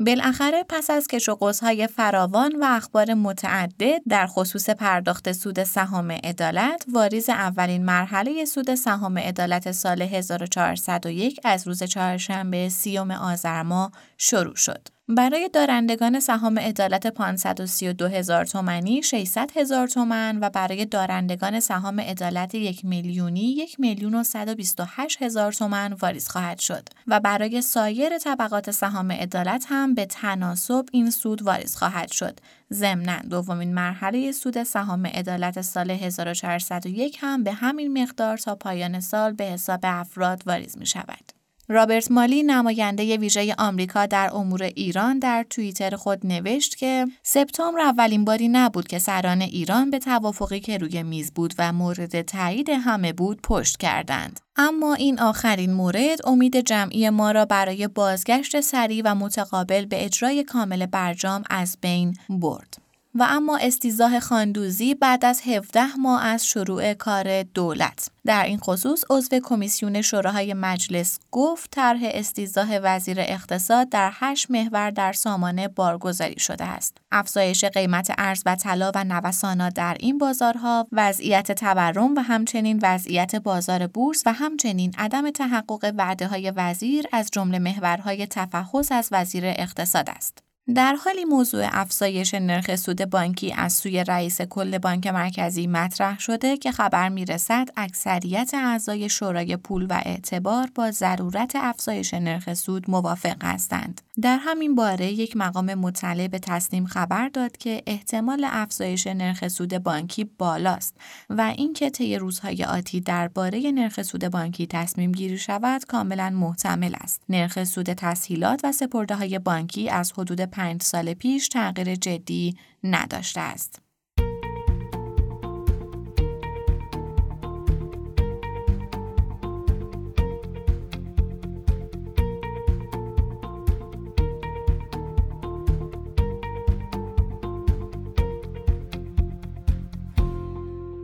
بالاخره پس از کش و فراوان و اخبار متعدد در خصوص پرداخت سود سهام عدالت، واریز اولین مرحله سود سهام عدالت سال 1401 از روز چهارشنبه سیوم آذر ماه شروع شد. برای دارندگان سهام عدالت 532 هزار تومانی 600 هزار تومن و برای دارندگان سهام عدالت یک میلیونی 1 میلیون و 128 هزار تومن واریز خواهد شد و برای سایر طبقات سهام عدالت هم به تناسب این سود واریز خواهد شد. ضمنا دومین مرحله سود سهام عدالت سال 1401 هم به همین مقدار تا پایان سال به حساب افراد واریز می شود. رابرت مالی نماینده ویژه آمریکا در امور ایران در توییتر خود نوشت که سپتامبر اولین باری نبود که سران ایران به توافقی که روی میز بود و مورد تایید همه بود پشت کردند. اما این آخرین مورد امید جمعی ما را برای بازگشت سریع و متقابل به اجرای کامل برجام از بین برد. و اما استیزاه خاندوزی بعد از 17 ماه از شروع کار دولت. در این خصوص عضو کمیسیون شوراهای مجلس گفت طرح استیزاه وزیر اقتصاد در هشت محور در سامانه بارگذاری شده است. افزایش قیمت ارز و طلا و نوسانات در این بازارها وضعیت تورم و همچنین وضعیت بازار بورس و همچنین عدم تحقق وعده های وزیر از جمله محورهای تفحص از وزیر اقتصاد است. در حالی موضوع افزایش نرخ سود بانکی از سوی رئیس کل بانک مرکزی مطرح شده که خبر می‌رسد اکثریت اعضای شورای پول و اعتبار با ضرورت افزایش نرخ سود موافق هستند. در همین باره یک مقام مطلع به تصنیم خبر داد که احتمال افزایش نرخ سود بانکی بالاست و اینکه طی روزهای آتی درباره نرخ سود بانکی تصمیم گیری شود کاملا محتمل است. نرخ سود تسهیلات و سپرده های بانکی از حدود پنج سال پیش تغییر جدی نداشته است.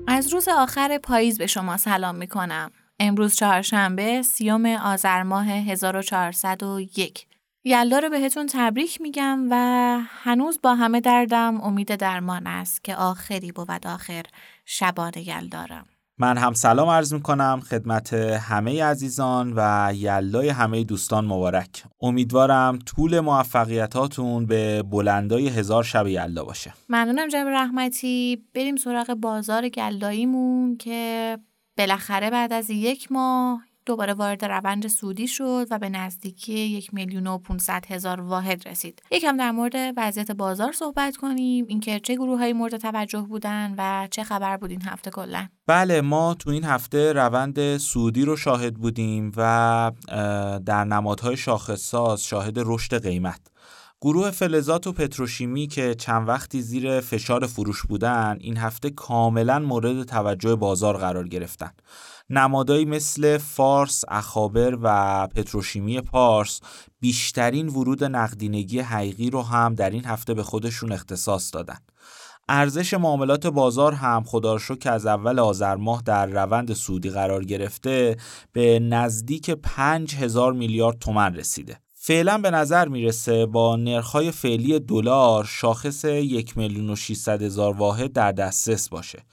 از روز آخر پاییز به شما سلام می کنم. امروز چهارشنبه سیوم آذر ماه 1401 یلا رو بهتون تبریک میگم و هنوز با همه دردم امید درمان است که آخری بود آخر شبانه یلدارم من هم سلام عرض می کنم خدمت همه عزیزان و یلای همه دوستان مبارک. امیدوارم طول موفقیتاتون به بلندای هزار شب یلا باشه. ممنونم جناب رحمتی. بریم سراغ بازار گلاییمون که بالاخره بعد از یک ماه دوباره وارد روند سودی شد و به نزدیکی یک میلیون و 500 هزار واحد رسید. یکم در مورد وضعیت بازار صحبت کنیم اینکه چه گروه های مورد توجه بودن و چه خبر بود این هفته کلا. بله ما تو این هفته روند سودی رو شاهد بودیم و در نمادهای شاخصساز شاهد رشد قیمت. گروه فلزات و پتروشیمی که چند وقتی زیر فشار فروش بودن این هفته کاملا مورد توجه بازار قرار گرفتن نمادایی مثل فارس، اخابر و پتروشیمی پارس بیشترین ورود نقدینگی حقیقی رو هم در این هفته به خودشون اختصاص دادن. ارزش معاملات بازار هم خدا که از اول آذر ماه در روند سودی قرار گرفته به نزدیک 5000 میلیارد تومن رسیده. فعلا به نظر می‌رسه با نرخ‌های فعلی دلار شاخص یک میلیون و هزار واحد در دسترس باشه.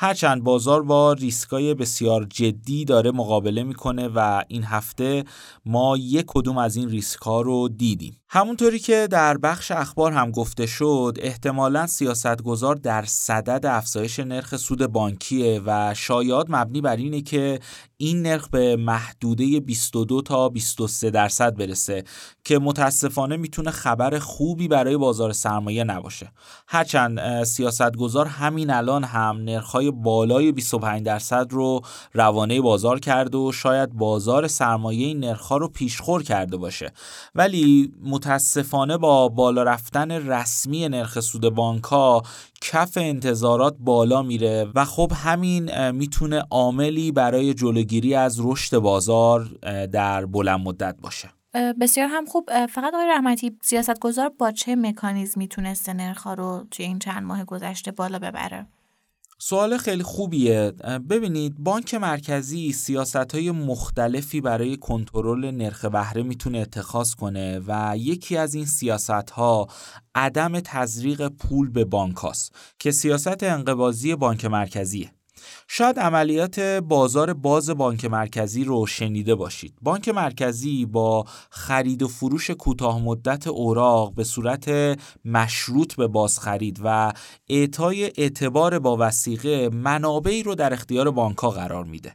هرچند بازار با ریسکای بسیار جدی داره مقابله می‌کنه و این هفته ما یک کدوم از این ریسک رو دیدیم. همونطوری که در بخش اخبار هم گفته شد احتمالا سیاستگزار در صدد افزایش نرخ سود بانکیه و شایعات مبنی بر اینه که این نرخ به محدوده 22 تا 23 درصد برسه که متاسفانه می‌تونه خبر خوبی برای بازار سرمایه نباشه. هرچند سیاستگزار همین الان هم نرخهای بالای 25 درصد رو روانه بازار کرده و شاید بازار سرمایه این نرخها رو پیشخور کرده باشه. ولی متاسفانه با بالا رفتن رسمی نرخ سود بانک ها کف انتظارات بالا میره و خب همین می‌تونه عاملی برای جلوگیری از رشد بازار در بلند مدت باشه. بسیار هم خوب. فقط آقای رحمتی سیاستگزار با چه مکانیزمی تونسته نرخ رو توی این چند ماه گذشته بالا ببره؟ سوال خیلی خوبیه. ببینید بانک مرکزی سیاست های مختلفی برای کنترل نرخ بهره می‌تونه اتخاذ کنه و یکی از این سیاست ها عدم تزریق پول به بانک هاست که سیاست انقبازی بانک مرکزیه. شاید عملیات بازار باز بانک مرکزی رو شنیده باشید. بانک مرکزی با خرید و فروش کوتاه مدت اوراق به صورت مشروط به بازخرید و اعطای اعتبار با وسیقه منابعی رو در اختیار بانک ها قرار میده.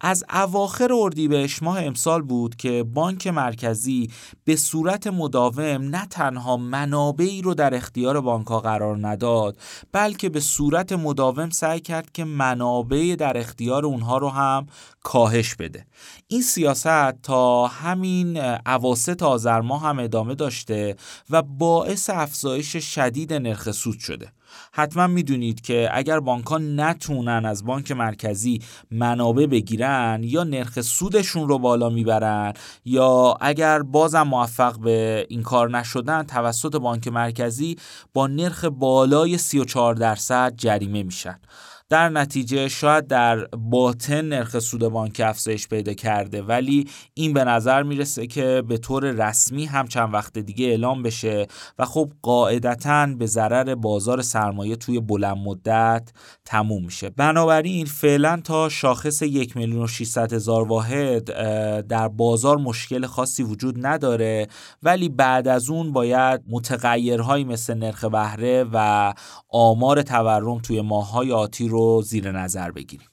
از اواخر اردیبهشت ماه امسال بود که بانک مرکزی به صورت مداوم نه تنها منابعی رو در اختیار بانک ها قرار نداد بلکه به صورت مداوم سعی کرد که منابع در اختیار اونها رو هم کاهش بده. این سیاست تا همین اواسط آذر ماه هم ادامه داشته و باعث افزایش شدید نرخ سود شده. حتما می‌دونید که اگر بانک ها نتونن از بانک مرکزی منابع بگیرن یا نرخ سودشون رو بالا می‌برن یا اگر بازم موفق به این کار نشدن توسط بانک مرکزی با نرخ بالای 34 درصد جریمه میشن. در نتیجه شاید در باطن نرخ سود بانک افزایش پیدا کرده ولی این به نظر می‌رسه که به طور رسمی هم چند وقت دیگه اعلام بشه و خب قاعدتا به ضرر بازار سرمایه توی بلند مدت تموم میشه. بنابراین فعلا تا شاخص یک میلیون و هزار واحد در بازار مشکل خاصی وجود نداره ولی بعد از اون باید متغیرهایی مثل نرخ بهره و آمار تورم توی ماههای آتی رو رو زیر نظر بگیریم.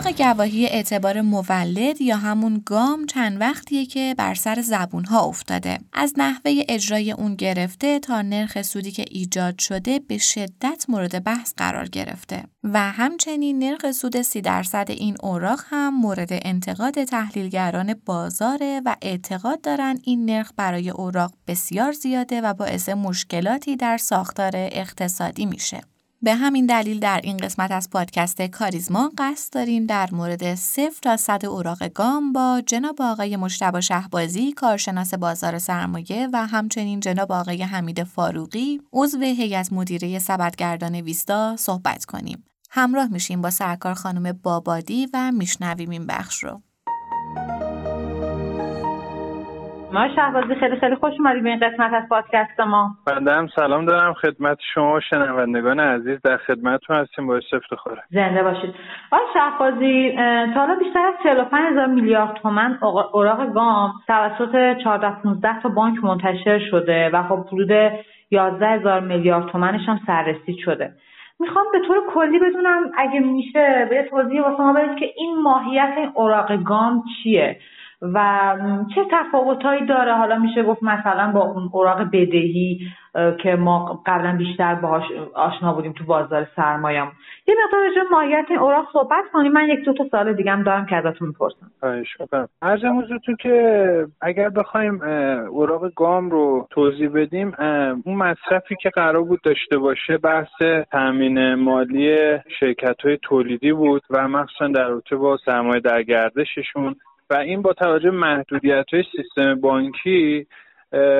اوراق گواهی اعتبار مولد یا همون گام چند وقتیه که بر سر زبون ها افتاده. از نحوه اجرای اون گرفته تا نرخ سودی که ایجاد شده به شدت مورد بحث قرار گرفته. و همچنین نرخ سود سی درصد این اوراق هم مورد انتقاد تحلیلگران بازاره و اعتقاد دارن این نرخ برای اوراق بسیار زیاده و باعث مشکلاتی در ساختار اقتصادی میشه. به همین دلیل در این قسمت از پادکست کاریزما قصد داریم در مورد صفر تا صد اوراق گام با جناب آقای مشتبا شهبازی کارشناس بازار سرمایه و همچنین جناب آقای حمید فاروقی عضو هیئت مدیره سبدگردان ویستا صحبت کنیم. همراه میشیم با سرکار خانم بابادی و میشنویم این بخش رو. ما شهبازی خیلی خیلی خوش اومدید به این قسمت از پادکست ما. بنده هم سلام دارم. خدمت شما شنوندگان عزیز در خدمتتون هستیم. باعث افتخاره زنده باشید. آقای شهبازی تا حالا بیشتر از 45 هزار میلیارد تومن اوراق گام توسط 14 15 تا بانک منتشر شده و خب حدود 11 هزار میلیارد تومنش هم سررسید شده. می‌خوام به طور کلی بدونم اگه میشه به توضیح واسه ما بدید که این ماهیت این اوراق گام چیه؟ و چه تفاوتهایی داره؟ حالا میشه گفت مثلا با اون اوراق بدهی که ما قبلا بیشتر باهاش آشنا بودیم تو بازار سرمایه یه مقدار راجع ماهیت این اوراق صحبت کنیم. من یک دو تا سال دیگه هم دارم که ازتون می‌پرسم. ارزم حضورتون که اگر بخوایم اوراق گام رو توضیح بدیم اون مصرفی که قرار بود داشته باشه بحث تامین مالی شرکت های تولیدی بود و مخصوصا در رابطه با سرمایه در گردششون و این با توجه محدودیت های سیستم بانکی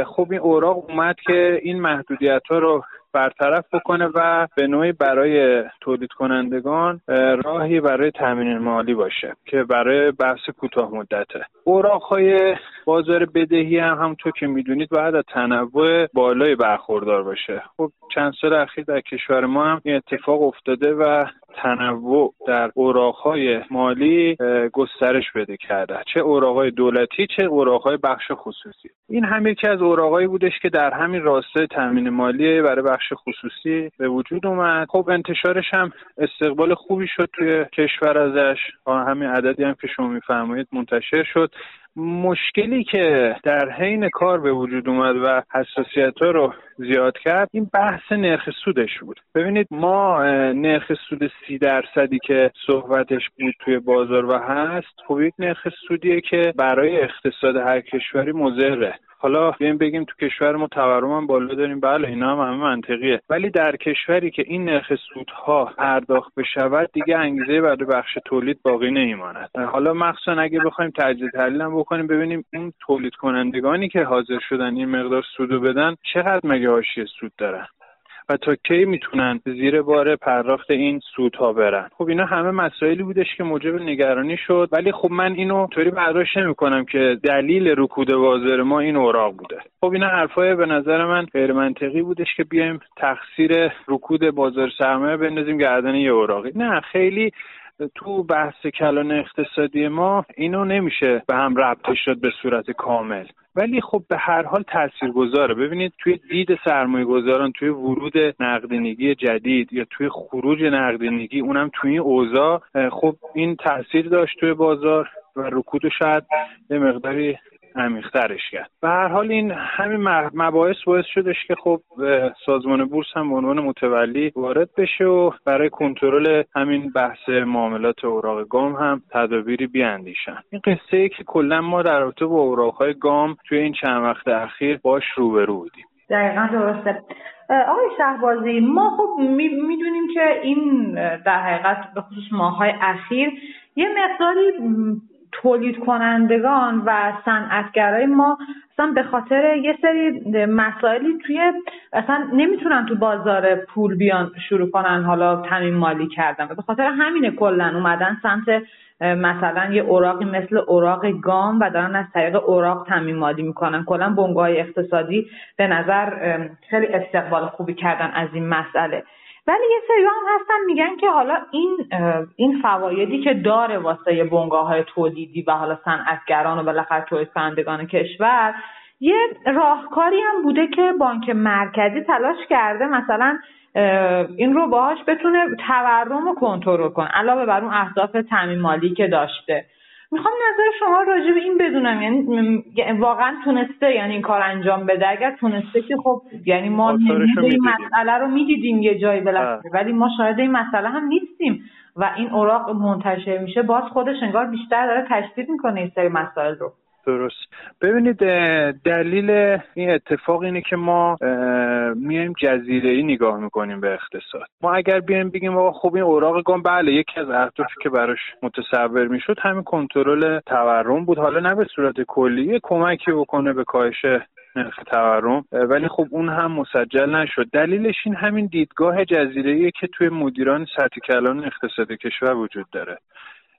خب این اوراق اومد که این محدودیت ها رو برطرف بکنه و به نوعی برای تولید کنندگان راهی برای تامین مالی باشه که برای بحث کوتاه مدته. اوراق های بازار بدهی هم همونطور که می‌دونید باید از تنوع بالای برخوردار باشه. خب چند سال اخیر در کشور ما هم این اتفاق افتاده و تنوع در اوراقهای مالی گسترش بده کرده. چه اوراقهای دولتی چه اوراقهای بخش خصوصی. این هم یکی از اوراقهایی بودش که در همین راسته تامین مالی برای بخش خصوصی به وجود اومد. خب انتشارش هم استقبال خوبی شد توی کشور ازش. همین عددی هم که شما میفرمایید منتشر شد. مشکلی که در حین کار به وجود اومد و حساسیت ها رو زیاد کرد این بحث نرخ سودش بود. ببینید ما نرخ سود سی درصدی که صحبتش بود توی بازار و هست خب یک نرخ سودیه که برای اقتصاد هر کشوری مضره. حالا بیایم بگیم تو کشور ما تورم هم بالا داریم. بله اینا هم همه منطقیه. ولی در کشوری که این نرخ سودها پرداخت بشود دیگه انگیزه برای بخش تولید باقی نمیماند حالا مخصوصا اگه بخوایم تجزیه تحلیل هم بکنیم ببینیم اون تولید کنندگانی که حاضر شدن این مقدار سودو بدن چقدر مگه حاشیه سود دارن؟ و تا کی می‌تونن زیر بار پرداخت این سودها برن؟ خب اینا همه مسائلی بودش که موجب نگرانی شد ولی خب من اینو طوری برداشت نمی‌کنم که دلیل رکود بازار ما این اوراق بوده. خب اینا حرفای به نظر من غیر منطقی بودش که بیایم تقصیر رکود بازار سرمایه بندازیم گردن یه اوراقی. نه خیلی تو بحث کلان اقتصادی ما اینو نمیشه به هم ربط شد به صورت کامل. ولی خب به هر حال تاثیرگذاره. ببینید توی دید سرمایه گذاران توی ورود نقدینگی جدید یا توی خروج نقدینگی اونم توی این اوضاع خب این تاثیر داشت توی بازار و رکود شاید یه مقداری عمیقترش کرد. به هر حال این همین مباحث باعث شدش که خب سازمان بورس هم به عنوان متولی وارد بشه و برای کنترل همین بحث معاملات اوراق گام هم تدابیری بیاندیشن. این قصه ای که کلا ما در رابطه با اوراقهای گام توی این چند وقت اخیر باش روبرو بودیم. دقیقا درسته. آقای شهبازی ما خب می‌دونیم که این در حقیقت به خصوص ماهای اخیر یه مقداری تولید کنندگان و صنعتگرای ما اصلا به خاطر یه سری مسائلی توی اصلا نمی‌تونن تو بازار پول بیان شروع کنن حالا تمیم مالی کردن و به خاطر همینه کلا اومدن سمت مثلا یه اوراقی مثل اوراق گام و دارن از طریق اوراق تمیم مالی می‌کنن. کلا بنگاه اقتصادی به نظر خیلی استقبال خوبی کردن از این مسئله. ولی یه سری هم هستن میگن که حالا این این فوایدی که داره واسه بنگاه های تولیدی و حالا صنعتگران و بالاخره تولید کنندگان کشور یه راهکاری هم بوده که بانک مرکزی تلاش کرده مثلا این رو باهاش بتونه تورم رو کنترل کنه علاوه بر اون اهداف تعمین مالی که داشته. می‌خوام نظر شما راجع به این بدونم. یعنی واقعا تونسته یعنی این کار انجام بده. اگر تونسته که خب یعنی ما این مسئله رو می‌دیدیم یه جایی بالاخره. ولی ما شاهد این مسئله هم نیستیم. و این اوراق منتشر میشه باز خودش انگار بیشتر داره تشدید می‌کنه این سری مسائل رو. درست. ببینید دلیل این اتفاق اینه که ما میایم جزیره ای نگاه می‌کنیم به اقتصاد. ما اگر بیایم بگیم آقا خب این اوراق گام بله یکی از اهدافی که براش متصور می‌شد همین کنترل تورم بود. حالا نه به صورت کلی کمکی بکنه به کاهش نرخ تورم ولی خب اون هم مسجل نشد. دلیلش این همین دیدگاه جزیره که توی مدیران سطح کلان اقتصاد کشور وجود داره.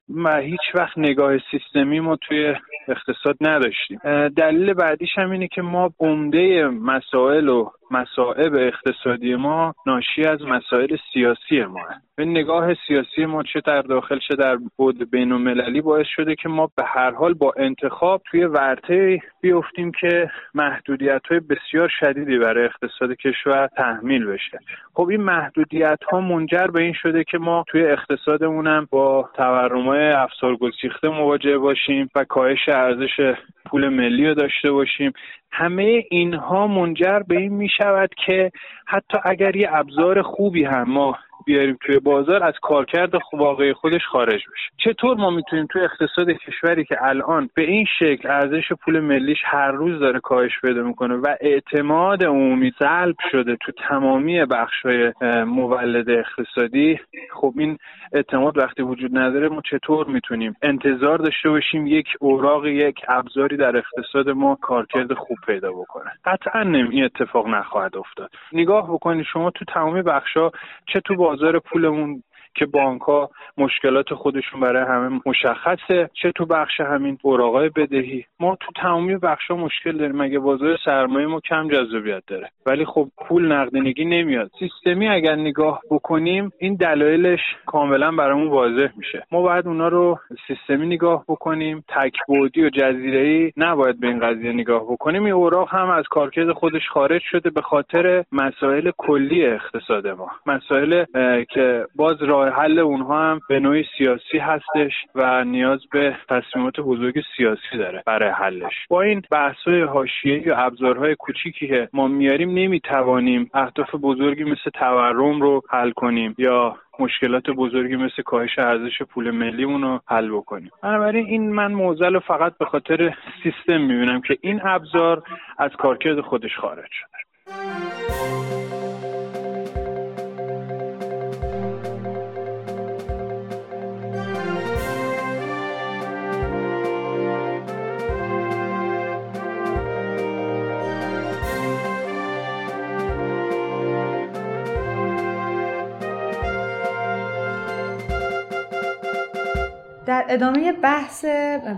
ما هیچ وقت نگاه سیستمی ما توی اقتصاد نداشتیم. دلیل بعدیش هم اینه که ما عمده مسائل و مسائب اقتصادی ما ناشی از مسائل سیاسی ما به نگاه سیاسی ما چه در داخل چه در بود بین المللی باعث شده که ما به هر حال با انتخاب توی ورطه بیفتیم که محدودیت های بسیار شدیدی برای اقتصاد کشور تحمیل بشه. خب این محدودیت ها منجر به این شده که ما توی اقتصادمونم با تورم های افسار مواجه باشیم و کاهش ارزش پول ملی رو داشته باشیم. همه اینها منجر به این می شود که حتی اگر یه ابزار خوبی هم ما بیاریم توی بازار از کارکرد واقعی خودش خارج بشه چطور ما می‌تونیم توی اقتصاد کشوری که الان به این شکل ارزش پول ملیش هر روز داره کاهش پیدا می‌کنه و اعتماد عمومی سلب شده تو تمامی بخشهای مولد اقتصادی خب این اعتماد وقتی وجود نداره ما چطور می‌تونیم انتظار داشته باشیم یک اوراق یک ابزاری در اقتصاد ما کارکرد خوب پیدا بکنه؟ قطعا این اتفاق نخواهد افتاد. نگاه بکنید شما تو تمامی بخشا چه تو بازار پولمون که بانک ها مشکلات خودشون برای همه مشخصه. چه تو بخش همین اوراقای بدهی؟ ما تو تمامی بخش ها مشکل داریم. مگه بازار سرمایه ما کم جذابیت داره؟ ولی خب پول نقدینگی نمیاد. سیستمی اگر نگاه بکنیم این دلایلش کاملا برامون واضح میشه. ما باید اونا رو سیستمی نگاه بکنیم. تکبودی و جزیره نباید به این قضیه نگاه بکنیم. این اوراق هم از کارکرد خودش خارج شده به خاطر مسائل کلی اقتصاد ما. مسائل که باز راه حل اونها هم به نوعی سیاسی هستش و نیاز به تصمیمات بزرگ سیاسی داره برای حلش. با این بحث‌های حاشیه‌ای و ابزارهای کوچیکی که ما میاریم نمی‌توانیم اهداف بزرگی مثل تورم رو حل کنیم یا مشکلات بزرگی مثل کاهش ارزش پول ملیمون رو حل بکنیم. بنابراین این من موزل فقط به خاطر سیستم می‌بینم که این ابزار از کارکرد خودش خارج شده. در ادامه بحث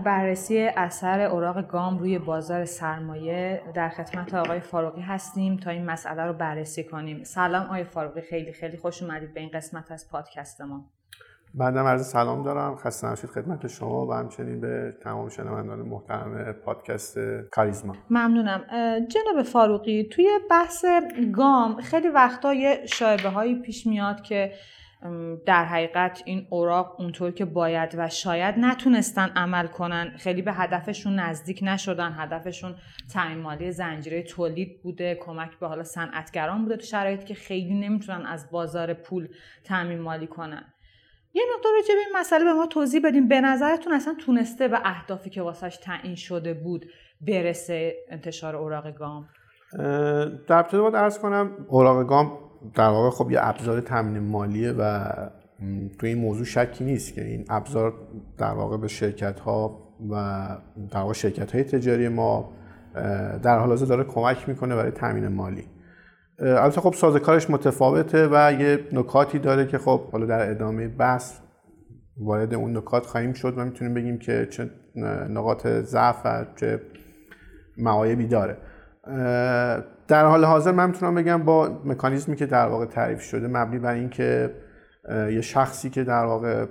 بررسی اثر اوراق گام روی بازار سرمایه در خدمت آقای فاروقی هستیم تا این مسئله رو بررسی کنیم. سلام آقای فاروقی خیلی خیلی خوش اومدید به این قسمت از پادکست ما. بعدم عرض سلام دارم. خسته نباشید خدمت شما و همچنین به تمام شنوندان محترم پادکست کاریزما. ممنونم. جناب فاروقی توی بحث گام خیلی وقتا یه شایبه هایی پیش میاد که در حقیقت این اوراق اونطور که باید و شاید نتونستن عمل کنن خیلی به هدفشون نزدیک نشدن. هدفشون تعمین مالی زنجیره تولید بوده کمک به حالا صنعتگران بوده تو شرایطی که خیلی نمی‌تونن از بازار پول تعمین مالی کنن. یه مقدار راجع به این مسئله به ما توضیح بدیم به نظرتون اصلا تونسته به اهدافی که واسش تعیین شده بود برسه انتشار اوراق گام؟ در ابتدا باید ارز کنم اوراق گام در واقع خب یه ابزار تامین مالیه و تو این موضوع شکی نیست که این ابزار در واقع به شرکت ها و در واقع شرکت های تجاری ما در حال حاضر داره کمک می‌کنه برای تامین مالی. البته خب سازکارش متفاوته و یه نکاتی داره که خب حالا در ادامه بحث وارد اون نکات خواهیم شد و می‌تونیم بگیم که چه نقاط ضعف و چه معایبی داره. در حال حاضر من می‌تونم بگم با مکانیزمی که در واقع تعریف شده مبنی بر اینکه یه شخصی که در واقع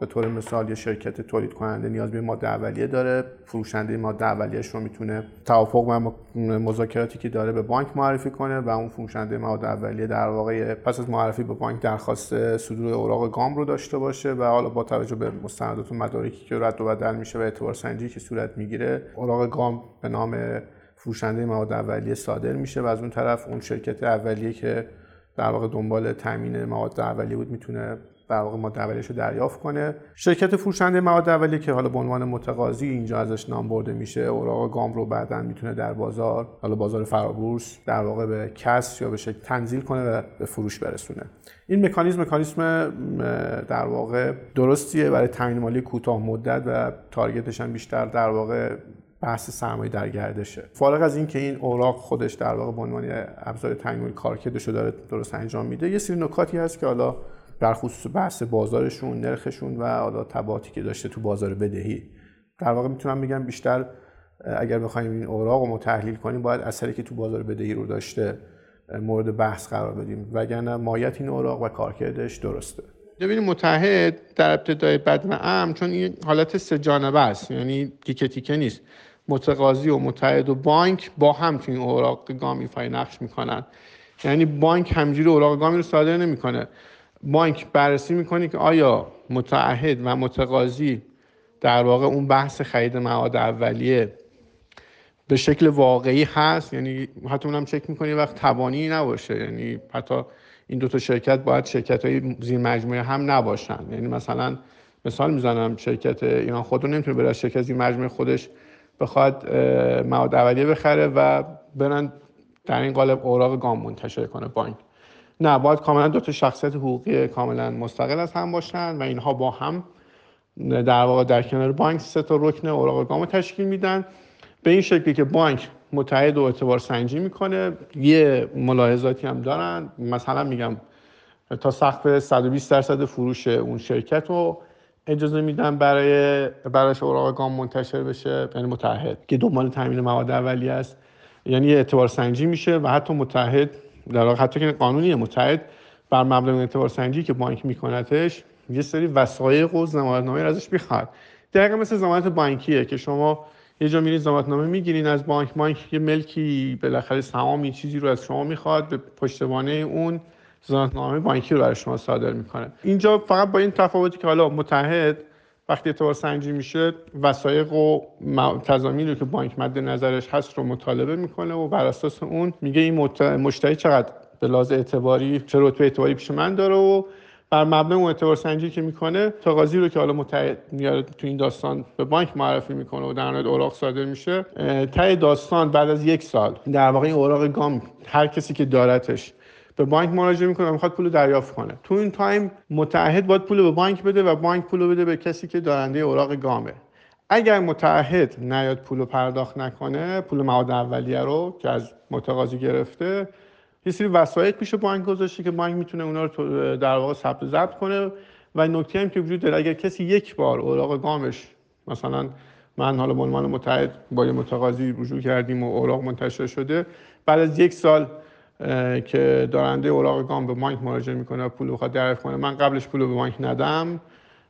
به طور مثال یه شرکت تولید کننده نیاز به ماده اولیه داره فروشنده ماده اولیهش رو می‌تونه توافق و مذاکراتی که داره به بانک معرفی کنه و اون فروشنده ماده اولیه در واقع پس از معرفی به بانک درخواست صدور اوراق گام رو داشته باشه و حالا با توجه به مستندات و مدارکی که رد و بدل میشه و اعتبار سنجی که صورت می‌گیره اوراق گام به نام فروشنده مواد اولیه صادر میشه و از اون طرف اون شرکت اولیه که در واقع دنبال تامین مواد اولیه بود می‌تونه در واقع مواد اولیه رو دریافت کنه. شرکت فروشنده مواد اولیه که حالا به عنوان متقاضی اینجا ازش نام برده میشه اوراق گام رو بعدا می‌تونه در بازار حالا بازار فرابورس در واقع به کس یا به شکل تنزیل کنه و به فروش برسونه. این مکانیزم مکانیزم در واقع درستیه برای تامین مالی کوتاه مدت و تارگتش هم بیشتر در واقع بحث سرمایه در گردشه فارغ از اینکه این اوراق خودش در واقع به عنوان ابزار تعیین کارکردش رو داره درست انجام میده یه سری نکاتی هست که حالا در خصوص بحث بازارشون نرخشون و حالا تباتی که داشته تو بازار بدهی. در واقع می‌تونم بگم بیشتر اگر بخوایم این اوراق رو تحلیل کنیم باید اثری که تو بازار بدهی رو داشته مورد بحث قرار بدیم. وگرنه مایت این اوراق و کارکردش درسته. ببینید متحد در ابتدای بدن ام چون این حالت سه جانبه است یعنی تیکه تیکه نیست. متقاضی و متحد و بانک با هم توی این اوراق گامی فای نقش می‌کنن. یعنی بانک همجوری اوراق گامی رو صادر نمی‌کنه. بانک بررسی می‌کنه که آیا متعهد و متقاضی در واقع اون بحث خرید مواد اولیه به شکل واقعی هست؟ یعنی حتی اونم چک می‌کنه وقت توانی نباشه. یعنی حتی این دو تا شرکت باید شرکت های زیر مجموعه هم نباشن. یعنی مثلا مثال می‌زنم شرکت ایران خودرو نمی‌تونه بره شرکت زیر مجموعه خودش بخواد مواد اولیه بخره و برن در این قالب اوراق گام منتشر کنه بانک نه باید کاملا دو تا شخصیت حقوقی کاملا مستقل از هم باشن و اینها با هم در واقع در کنار بانک سه تا رکن اوراق گام تشکیل میدن. به این شکلی که بانک متحد و اعتبار سنجی می‌کنه. یه ملاحظاتی هم دارن. مثلا میگم تا سقف 120 درصد فروش اون شرکت رو اجازه میدن برای برایش اوراق گام منتشر بشه یعنی متحد که دنبال تامین مواد اولیه است. یعنی اعتبار سنجی میشه و حتی متحد در حتی که قانونی متحد بر مبنای اعتبار سنجی که بانک میکنتش یه سری وثایق و ضمانتنامه ازش می‌خواد. دقیقا مثل ضمانت بانکیه که شما یه جا میرین ضمانتنامه می‌گیرین از بانک بانک یه ملکی بالاخره سهامی چیزی رو از شما می‌خواد به پشتوانه اون ضمانتنامه بانکی رو برای شما صادر می‌کنه. اینجا فقط با این تفاوتی که حالا متحد وقتی اعتبار سنجی میشه وسایق و تضامین رو که بانک مد نظرش هست رو مطالبه می‌کنه و بر اساس اون میگه این مشتری چقدر به لحاظ اعتباری چه رتبه اعتباری پیش من داره و بر مبنای اون اعتبار سنجی که می‌کنه تقاضی رو که حالا متحد میاره تو این داستان به بانک معرفی می‌کنه و در اوراق صادر میشه. تای داستان بعد از یک سال در واقع این اوراق گام هر کسی که دارتش به بانک مراجعه می‌کنه و می‌خواد پول دریافت کنه. تو این تایم متحد باید پول به بانک بده و بانک پول بده به کسی که دارنده اوراق گامه. اگر متحد نیاد پول پرداخت نکنه پول مواد اولیه رو که از متقاضی گرفته یه سری وسایل پیش بانک گذاشته که بانک می‌تونه اونا رو در واقع ثبت ضبط کنه. و نکته هم که وجود داره اگر کسی یک بار اوراق گامش مثلا من حالا به عنوان متحد با یه متقاضی رجوع کردیم و اوراق منتشر شده بعد از یک سال که دارنده اوراق گام به بانک مراجعه می‌کنه و پول بخواد دریافت کنه. من قبلش پول به بانک ندم.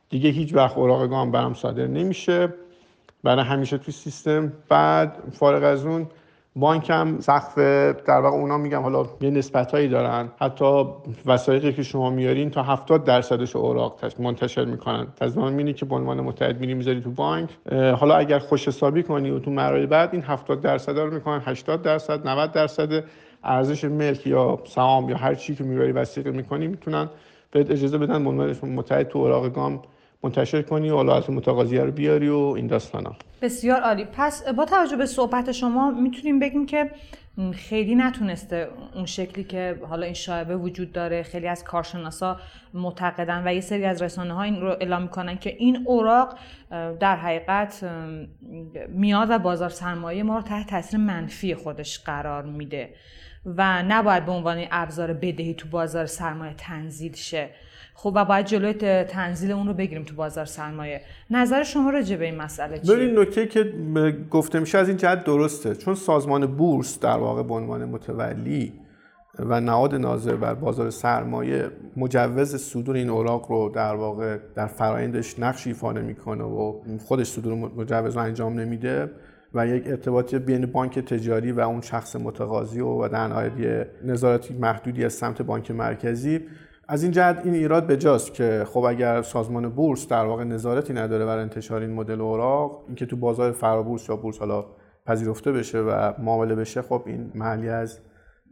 دیگه هیچ وقت اوراق گام برام صادر نمیشه. برای همیشه تو سیستم. بعد فارغ از اون بانک هم سقف در واقع اونا میگم حالا یه نسبت هایی دارن. حتی وسایقی که شما میارین تا 70 درصدش اوراق منتشر می‌کنن. تضمین که به عنوان متحد میری می‌ذاری تو بانک. حالا اگر خوش حسابی کنی و تو مراحل بعد این 70 درصد رو می‌کنن 80 درصد 90 درصد ارزش ملک یا سهام یا هر چی که می‌بری وسیقه می‌کنی می‌تونن بهت اجازه بدن عنوان متحد تو اوراق گام منتشر کنی و حالا از متقاضیه رو بیاری و این داستانا. بسیار عالی. پس با توجه به صحبت شما می‌تونیم بگیم که خیلی نتونسته اون شکلی که حالا این شایبه وجود داره. خیلی از کارشناسا معتقدن و یه سری از رسانه ها این رو اعلام می‌کنن که این اوراق در حقیقت میاد و بازار سرمایه ما رو تحت تاثیر منفی خودش قرار میده. و نباید به عنوان ابزار بدهی تو بازار سرمایه تنزیل شه. خب و باید جلوی تنزیل اون رو بگیریم تو بازار سرمایه. نظر شما راجع به این مسئله چیه؟ ببین نکته که گفته میشه از این جهت درسته. چون سازمان بورس در واقع به عنوان متولی و نهاد ناظر بر بازار سرمایه مجوز صدور این اوراق رو در واقع در فرایندش نقش ایفا نمی‌کنه و خودش صدور مجوز رو انجام نمیده و یک ارتباطی بین بانک تجاری و اون شخص متقاضی و در نهایت نظارتی محدودی از سمت بانک مرکزی. از این جهت این ایراد به جاست که خب اگر سازمان بورس در واقع نظارتی نداره بر انتشار این مدل اوراق اینکه تو بازار فرابورس یا بورس حالا پذیرفته بشه و معامله بشه خب این محلی از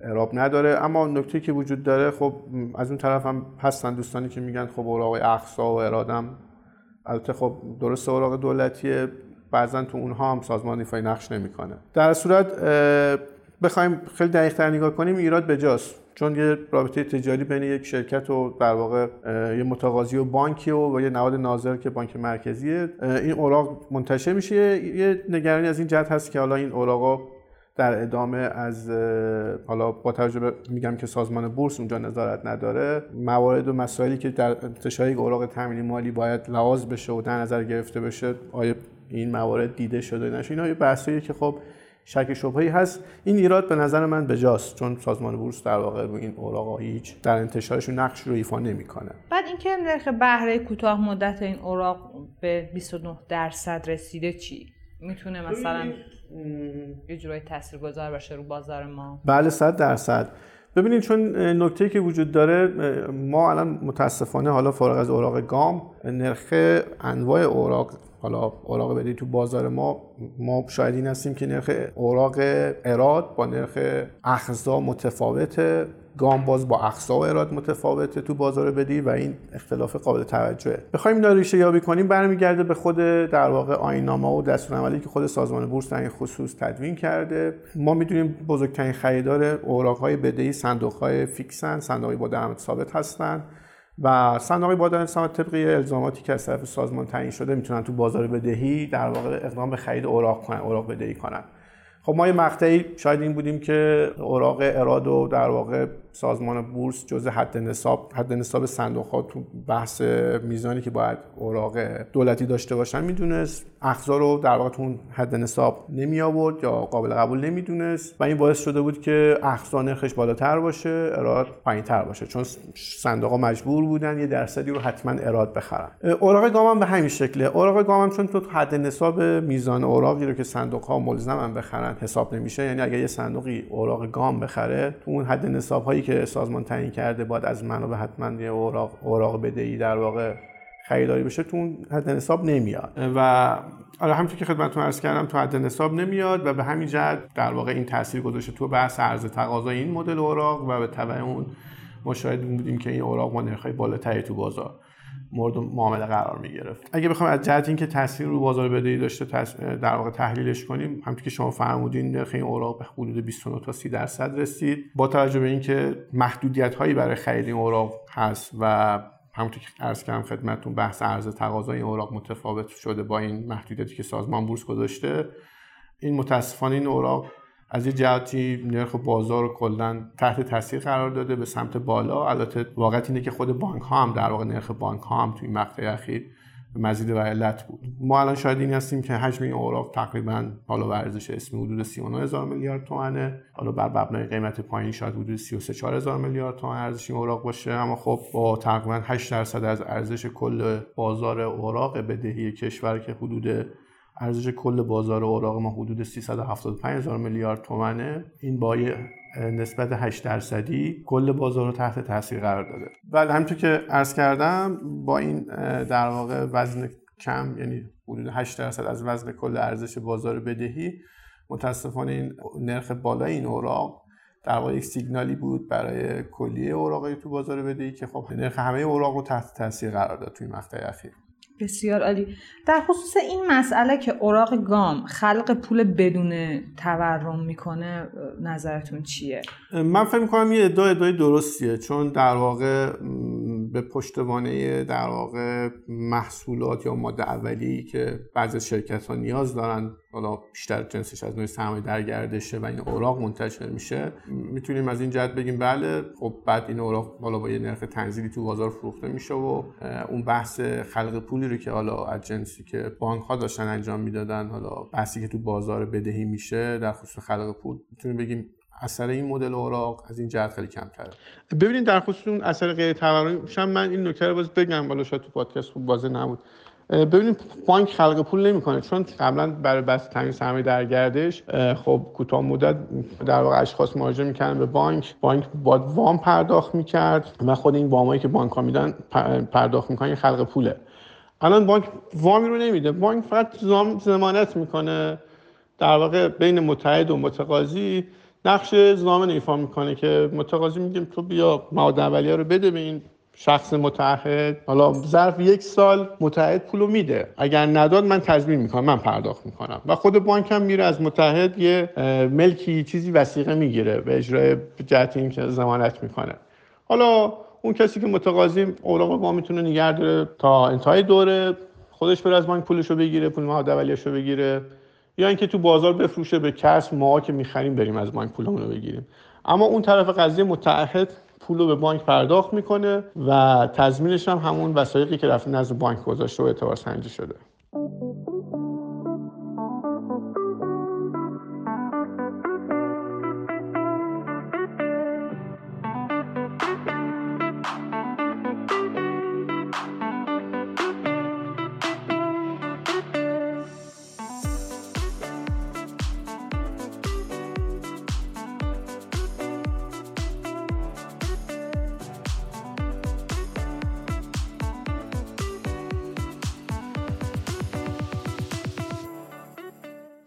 اعراب نداره. اما نکته که وجود داره خب از اون طرف هم هستن دوستانی که میگن خب اوراق اقصا و ارادم. البته خب درست اوراق دولتیه. بعضا تو اونها هم سازمان ایفای نقش نمی‌کنه. در صورت بخوایم خیلی دقیق نگاه کنیم ایراد به جاست چون یه رابطه تجاری بین یک شرکت و در واقع یه متقاضی و بانکی و, یه نهاد ناظر که بانک مرکزیه. این اوراق منتشر میشه. یه نگرانی از این جهت هست که حالا این اوراقا در ادامه از حالا با توجه میگم که سازمان بورس اونجا نظارت نداره موارد و مسائلی که در انتشار اوراق تامینی مالی باید لحاظ بشه و در نظر گرفته بشه آیا این موارد دیده شده نشه. اینا یه که خب شک شبهی هست. این ایراد به نظر من بجاست چون سازمان بورس در واقع رو این اوراق هیچ در انتشارشون نقش رو ایفا نمی‌کنه. بعد اینکه نرخ بهره کوتاه مدت این اوراق به 29 درصد رسیده چی؟ می‌تونه مثلا یه جورایی تاثیرگذار باشه رو بازار ما؟ بله 100 درصد. ببینید چون نکته که وجود داره ما الان متاسفانه حالا فارغ از اوراق گام نرخ انواع اوراق حالا اوراق بدهی تو بازار ما ما شاهدین هستیم که نرخ اوراق اراد با نرخ اخزا متفاوته. گام باز با اقسا و اراد متفاوته تو بازار بدی و این اختلاف قابل توجهه. بخوایم اینا ریشه یابی کنیم برمیگرده به خود در واقع آینامه و دستورالعملی که خود سازمان بورس در این خصوص تدوین کرده. ما می‌دونیم بزرگترین خریدار اوراقهای بدهی صندوقهای فیکسن صندوقی با درآمد ثابت هستن و صندوق با درآمد ثابت طبق الزاماتی که از طرف سازمان تعیین شده می‌تونن تو بازار بدهی در واقع اقدام به خرید اوراق کنن اوراق بدهی کنن. خب ما یه مقطعی شاید این بودیم که اوراق اراد و در واقع سازمان بورس جزء حد نصاب حد نصاب صندوق تو بحث میزانی که باید اوراق دولتی داشته باشن می‌دونست. اخزا رو در واقع تو حد نصاب نمی آورد یا قابل قبول نمی‌دونست. و این باعث شده بود که اخزا نرخش بالاتر باشه اراد تر باشه. چون صندوق مجبور بودن یه درصدی رو حتما اراد بخرن. اوراق گام هم به همین شکله. اوراق گام هم چون تو حد نصاب میزان اوراقی رو که صندوق ها ملزمن بخرن حساب نمیشه. یعنی اگر یه صندوقی اوراق گام بخره تو اون حد نصاب که سازمان تعیین کرده باید از منابع حتما یه اوراق اوراق بدهی در واقع خریداری بشه تو اون حد نصاب نمیاد. و حالا همونطور که خدمتتون عرض کردم تو حد نصاب نمیاد و به همین جهت در واقع این تاثیر گذاشته تو بحث عرضه تقاضای این مدل اوراق و به تبع اون مشاهده بودیم که این اوراق با نرخ‌های بالاتری تو بازار. مورد معامله قرار می گرفت اگه بخوام از جهت اینکه تاثیر رو بازار بدهی داشته در واقع تحلیلش کنیم همونطور که شما فرمودین نرخ این اوراق به حدود 29 تا 30 درصد رسید. با توجه به اینکه محدودیت هایی برای خرید این اوراق هست و همونطور که عرض کردم خدمتتون بحث عرضه تقاضای این اوراق متفاوت شده با این محدودیتی که سازمان بورس گذاشته این متاسفانه این اوراق از یه جهتی نرخ بازار رو کلا تحت تاثیر قرار داده به سمت بالا. البته واقعیت اینه که خود بانک ها هم در واقع نرخ بانک ها هم توی مقطع اخیر مزید و علت بود. ما الان شاید این هستیم که حجم این اوراق تقریبا حالا به ارزش اسمی حدود 39 هزار میلیارد تومنه. حالا بر مبنای قیمت پایین شاید حدود 33 4 هزار میلیارد تومن ارزش این اوراق باشه. اما خب با تقریبا 8 درصد از ارزش کل بازار اوراق بدهی کشور که حدود ارزش کل بازار اوراق ما حدود 375 هزار میلیارد تومنه. این با نسبت 8 درصدی کل بازار رو تحت تاثیر قرار داده. و همینطور که عرض کردم با این در واقع وزن کم یعنی حدود 8 درصد از وزن کل ارزش بازار بدهی متاسفانه این نرخ بالای این اوراق در واقع یک سیگنالی بود برای کلیه اوراقی تو بازار بدهی که خب نرخ همه اوراق رو تحت تاثیر قرار داد توی مقطع اخیر. بسیار عالی. در خصوص این مسئله که اوراق گام خلق پول بدون تورم می‌کنه نظرتون چیه؟ من فکر می‌کنم یه ادعای ادعای درستیه چون در واقع به پشتوانه در واقع محصولات یا ماده اولی که بعضی شرکت ها نیاز دارن حالا بیشتر جنسش از نوع سرمایه در گردشه و این اوراق منتشر میشه می‌تونیم از این جهت بگیم بله خب بعد این اوراق حالا با یه نرخ تنزیلی تو بازار فروخته میشه و اون بحث خلق پولی رو که حالا از جنسی که بانک ها داشتن انجام می‌دادن حالا بحثی که تو بازار بدهی میشه در خصوص خلق پول می‌تونیم بگیم اثر این مدل اوراق از این جهت خیلی کمتره. ببینید در خصوص اون اثر غیر تورمی من این نکته رو باز بگم والا شاید تو پادکست خوب واضح نبود. ببینید بانک خلق پول نمی‌کنه چون قبلا برای بس تامین سرمایه در گردش خب کوتاه مدت در واقع اشخاص مراجعه می‌کردن به بانک بانک با وام پرداخت می‌کرد و خود این وامایی که بانک ها میدن پرداخت می‌کنن خلق پوله. الان بانک وامی رو نمیده بانک فقط زمانت می‌کنه در واقع بین متحد و متقاضی نقش زامن ایفا می‌کنه که متقاضی میگیم تو بیا مواد اولیه رو بده به این شخص متعهد. حالا ظرف یک سال متحد پولو میده. اگر نداد من تضمین می‌کنم من پرداخت می‌کنم. و خود بانک هم میره از متحد یه ملکی چیزی وسیقه می‌گیره به اجرای جهت اینکه ضمانت می‌کنه. حالا اون کسی که متقاضی اوراق ما می‌تونه نگه داره تا انتهای دوره خودش بره از بانک پولش رو بگیره پول مواد اولیه‌اش رو بگیره. یا اینکه تو بازار بفروشه به کسب ما که می‌خریم بریم از بانک پولمون رو بگیریم. اما اون طرف قضیه متعهد پول رو به بانک پرداخت می‌کنه و تضمینش هم همون وسایقی که رفته نزد بانک گذاشته و اعتبار سنجی شده.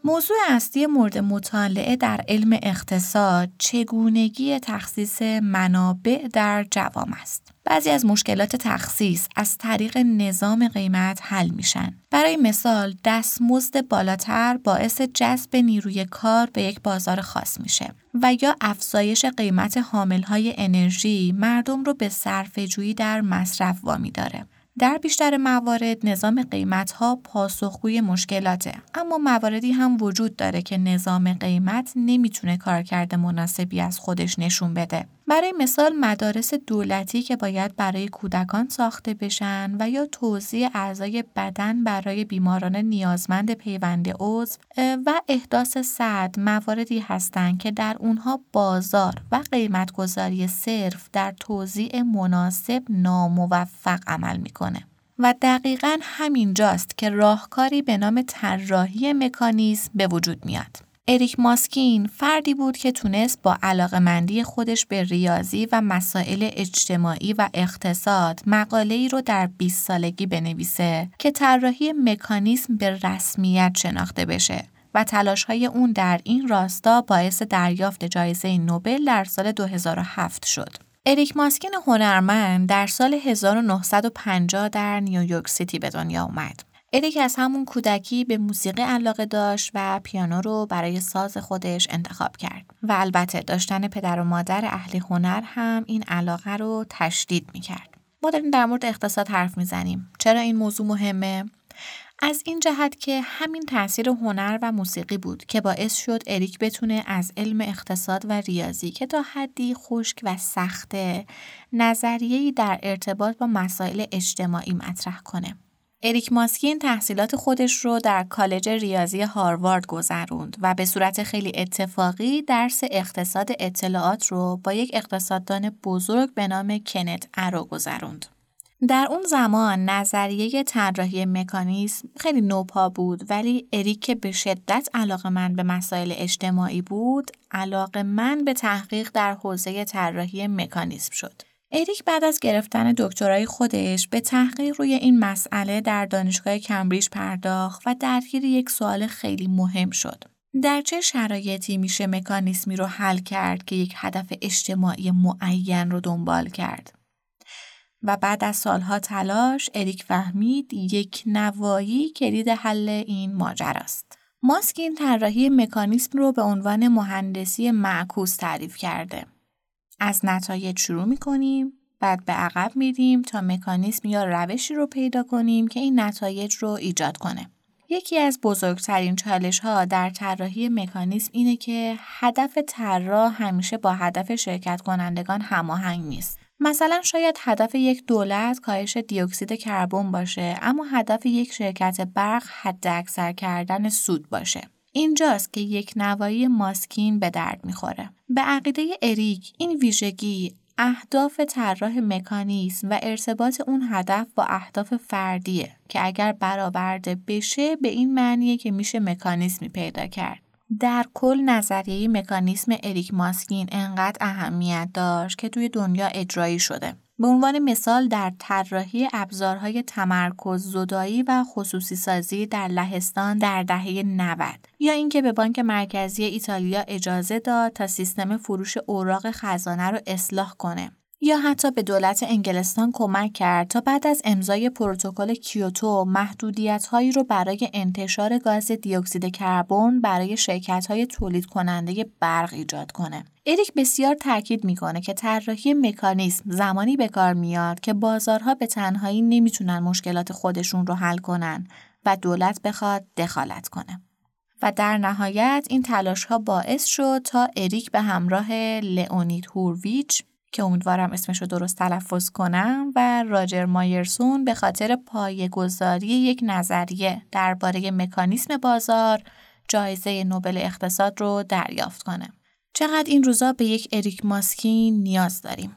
موضوع اصلی مورد مطالعه در علم اقتصاد چگونگی تخصیص منابع در جوام است. بعضی از مشکلات تخصیص از طریق نظام قیمت حل میشن. برای مثال دستمزد بالاتر باعث جذب نیروی کار به یک بازار خاص میشه و یا افزایش قیمت حاملهای انرژی مردم رو به صرف جویی در مصرف وامی داره. در بیشتر موارد نظام قیمت ها پاسخگوی مشکلاته اما مواردی هم وجود داره که نظام قیمت نمی‌تونه کارکرد مناسبی از خودش نشون بده. برای مثال مدارس دولتی که باید برای کودکان ساخته بشن و یا توزیع اعضای بدن برای بیماران نیازمند پیوند عضو و احداث صد مواردی هستند که در اونها بازار و قیمتگذاری صرف در توزیع مناسب ناموفق عمل می‌کنه. و دقیقا همین جاست که راهکاری به نام طراحی مکانیزم به وجود میاد. اریک ماسکین فردی بود که تونست با علاقمندی خودش به ریاضی و مسائل اجتماعی و اقتصاد مقاله ای رو در 20 سالگی بنویسه که طراحی مکانیسم به رسمیت شناخته بشه و تلاش های اون در این راستا باعث دریافت جایزه نوبل در سال 2007 شد. اریک ماسکین هنرمند در سال 1950 در نیویورک سیتی به دنیا اومد. اریک از همون کودکی به موسیقی علاقه داشت و پیانو رو برای ساز خودش انتخاب کرد و البته داشتن پدر و مادر اهل هنر هم این علاقه رو تشدید می‌کرد. ما داریم در مورد اقتصاد حرف می‌زنیم. چرا این موضوع مهمه؟ از این جهت که همین تاثیر هنر و موسیقی بود که باعث شد اریک بتونه از علم اقتصاد و ریاضی که تا حدی خشک و سخته نظریه‌ای در ارتباط با مسائل اجتماعی مطرح کنه. اریک ماسکین تحصیلات خودش رو در کالج ریاضی هاروارد گذروند و به صورت خیلی اتفاقی درس اقتصاد اطلاعات رو با یک اقتصاددان بزرگ به نام کنت ارو گذروند. در اون زمان نظریه طراحی مکانیسم خیلی نوپا بود ولی اریک که به شدت علاقه من به مسائل اجتماعی بود علاقه من به تحقیق در حوزه طراحی مکانیسم شد. اریک بعد از گرفتن دکترای خودش به تحقیق روی این مسئله در دانشگاه کمبریج پرداخت و درگیر یک سوال خیلی مهم شد. در چه شرایطی میشه مکانیسمی رو حل کرد که یک هدف اجتماعی معین رو دنبال کرد؟ و بعد از سالها تلاش اریک فهمید یک نوایی کلید حل این ماجراست. ماسکین طراحی مکانیسم رو به عنوان مهندسی معکوس تعریف کرده. از نتایج شروع می کنیم بعد به عقب میریم تا مکانیسم یا روشی رو پیدا کنیم که این نتایج رو ایجاد کنه. یکی از بزرگترین چالش ها در طراحی مکانیسم اینه که هدف طراح همیشه با هدف شرکت کنندگان هماهنگ نیست. مثلا شاید هدف یک دولت کاهش دیوکسید کربن باشه اما هدف یک شرکت برق حد اکثر کردن سود باشه. اینجاست که یک نوایی ماسکین به درد می‌خوره. به عقیده اریک این ویژگی اهداف طراح مکانیسم و ارتباط اون هدف با اهداف فردیه که اگر برآورده بشه به این معنیه که میشه مکانیسمی پیدا کرد. در کل نظریه مکانیسم اریک ماسکین انقدر اهمیت داشت که توی دنیا اجرایی شده. به عنوان مثال در طراحی ابزارهای تمرکز زدایی و خصوصی سازی در لهستان در دهه 90 یا اینکه به بانک مرکزی ایتالیا اجازه داد تا سیستم فروش اوراق خزانه رو اصلاح کنه. یا حتی به دولت انگلستان کمک کرد تا بعد از امضای پروتکل کیوتو محدودیت هایی رو برای انتشار گاز دیوکسید کربن برای شرکت های تولید کننده برق ایجاد کنه. اریک بسیار تاکید می‌کنه که طراحی مکانیزم زمانی به کار میاد که بازارها به تنهایی نمی‌تونن مشکلات خودشون رو حل کنن و دولت بخواد دخالت کنه. و در نهایت این تلاش ها باعث شد تا اریک به همراه لئونید هورویچ که امیدوارم اسمش رو درست تلفظ کنم و راجر مایرسون به خاطر پایه‌گذاری یک نظریه درباره مکانیسم بازار جایزه نوبل اقتصاد رو دریافت کنه. چقدر این روزا به یک اریک ماسکین نیاز داریم.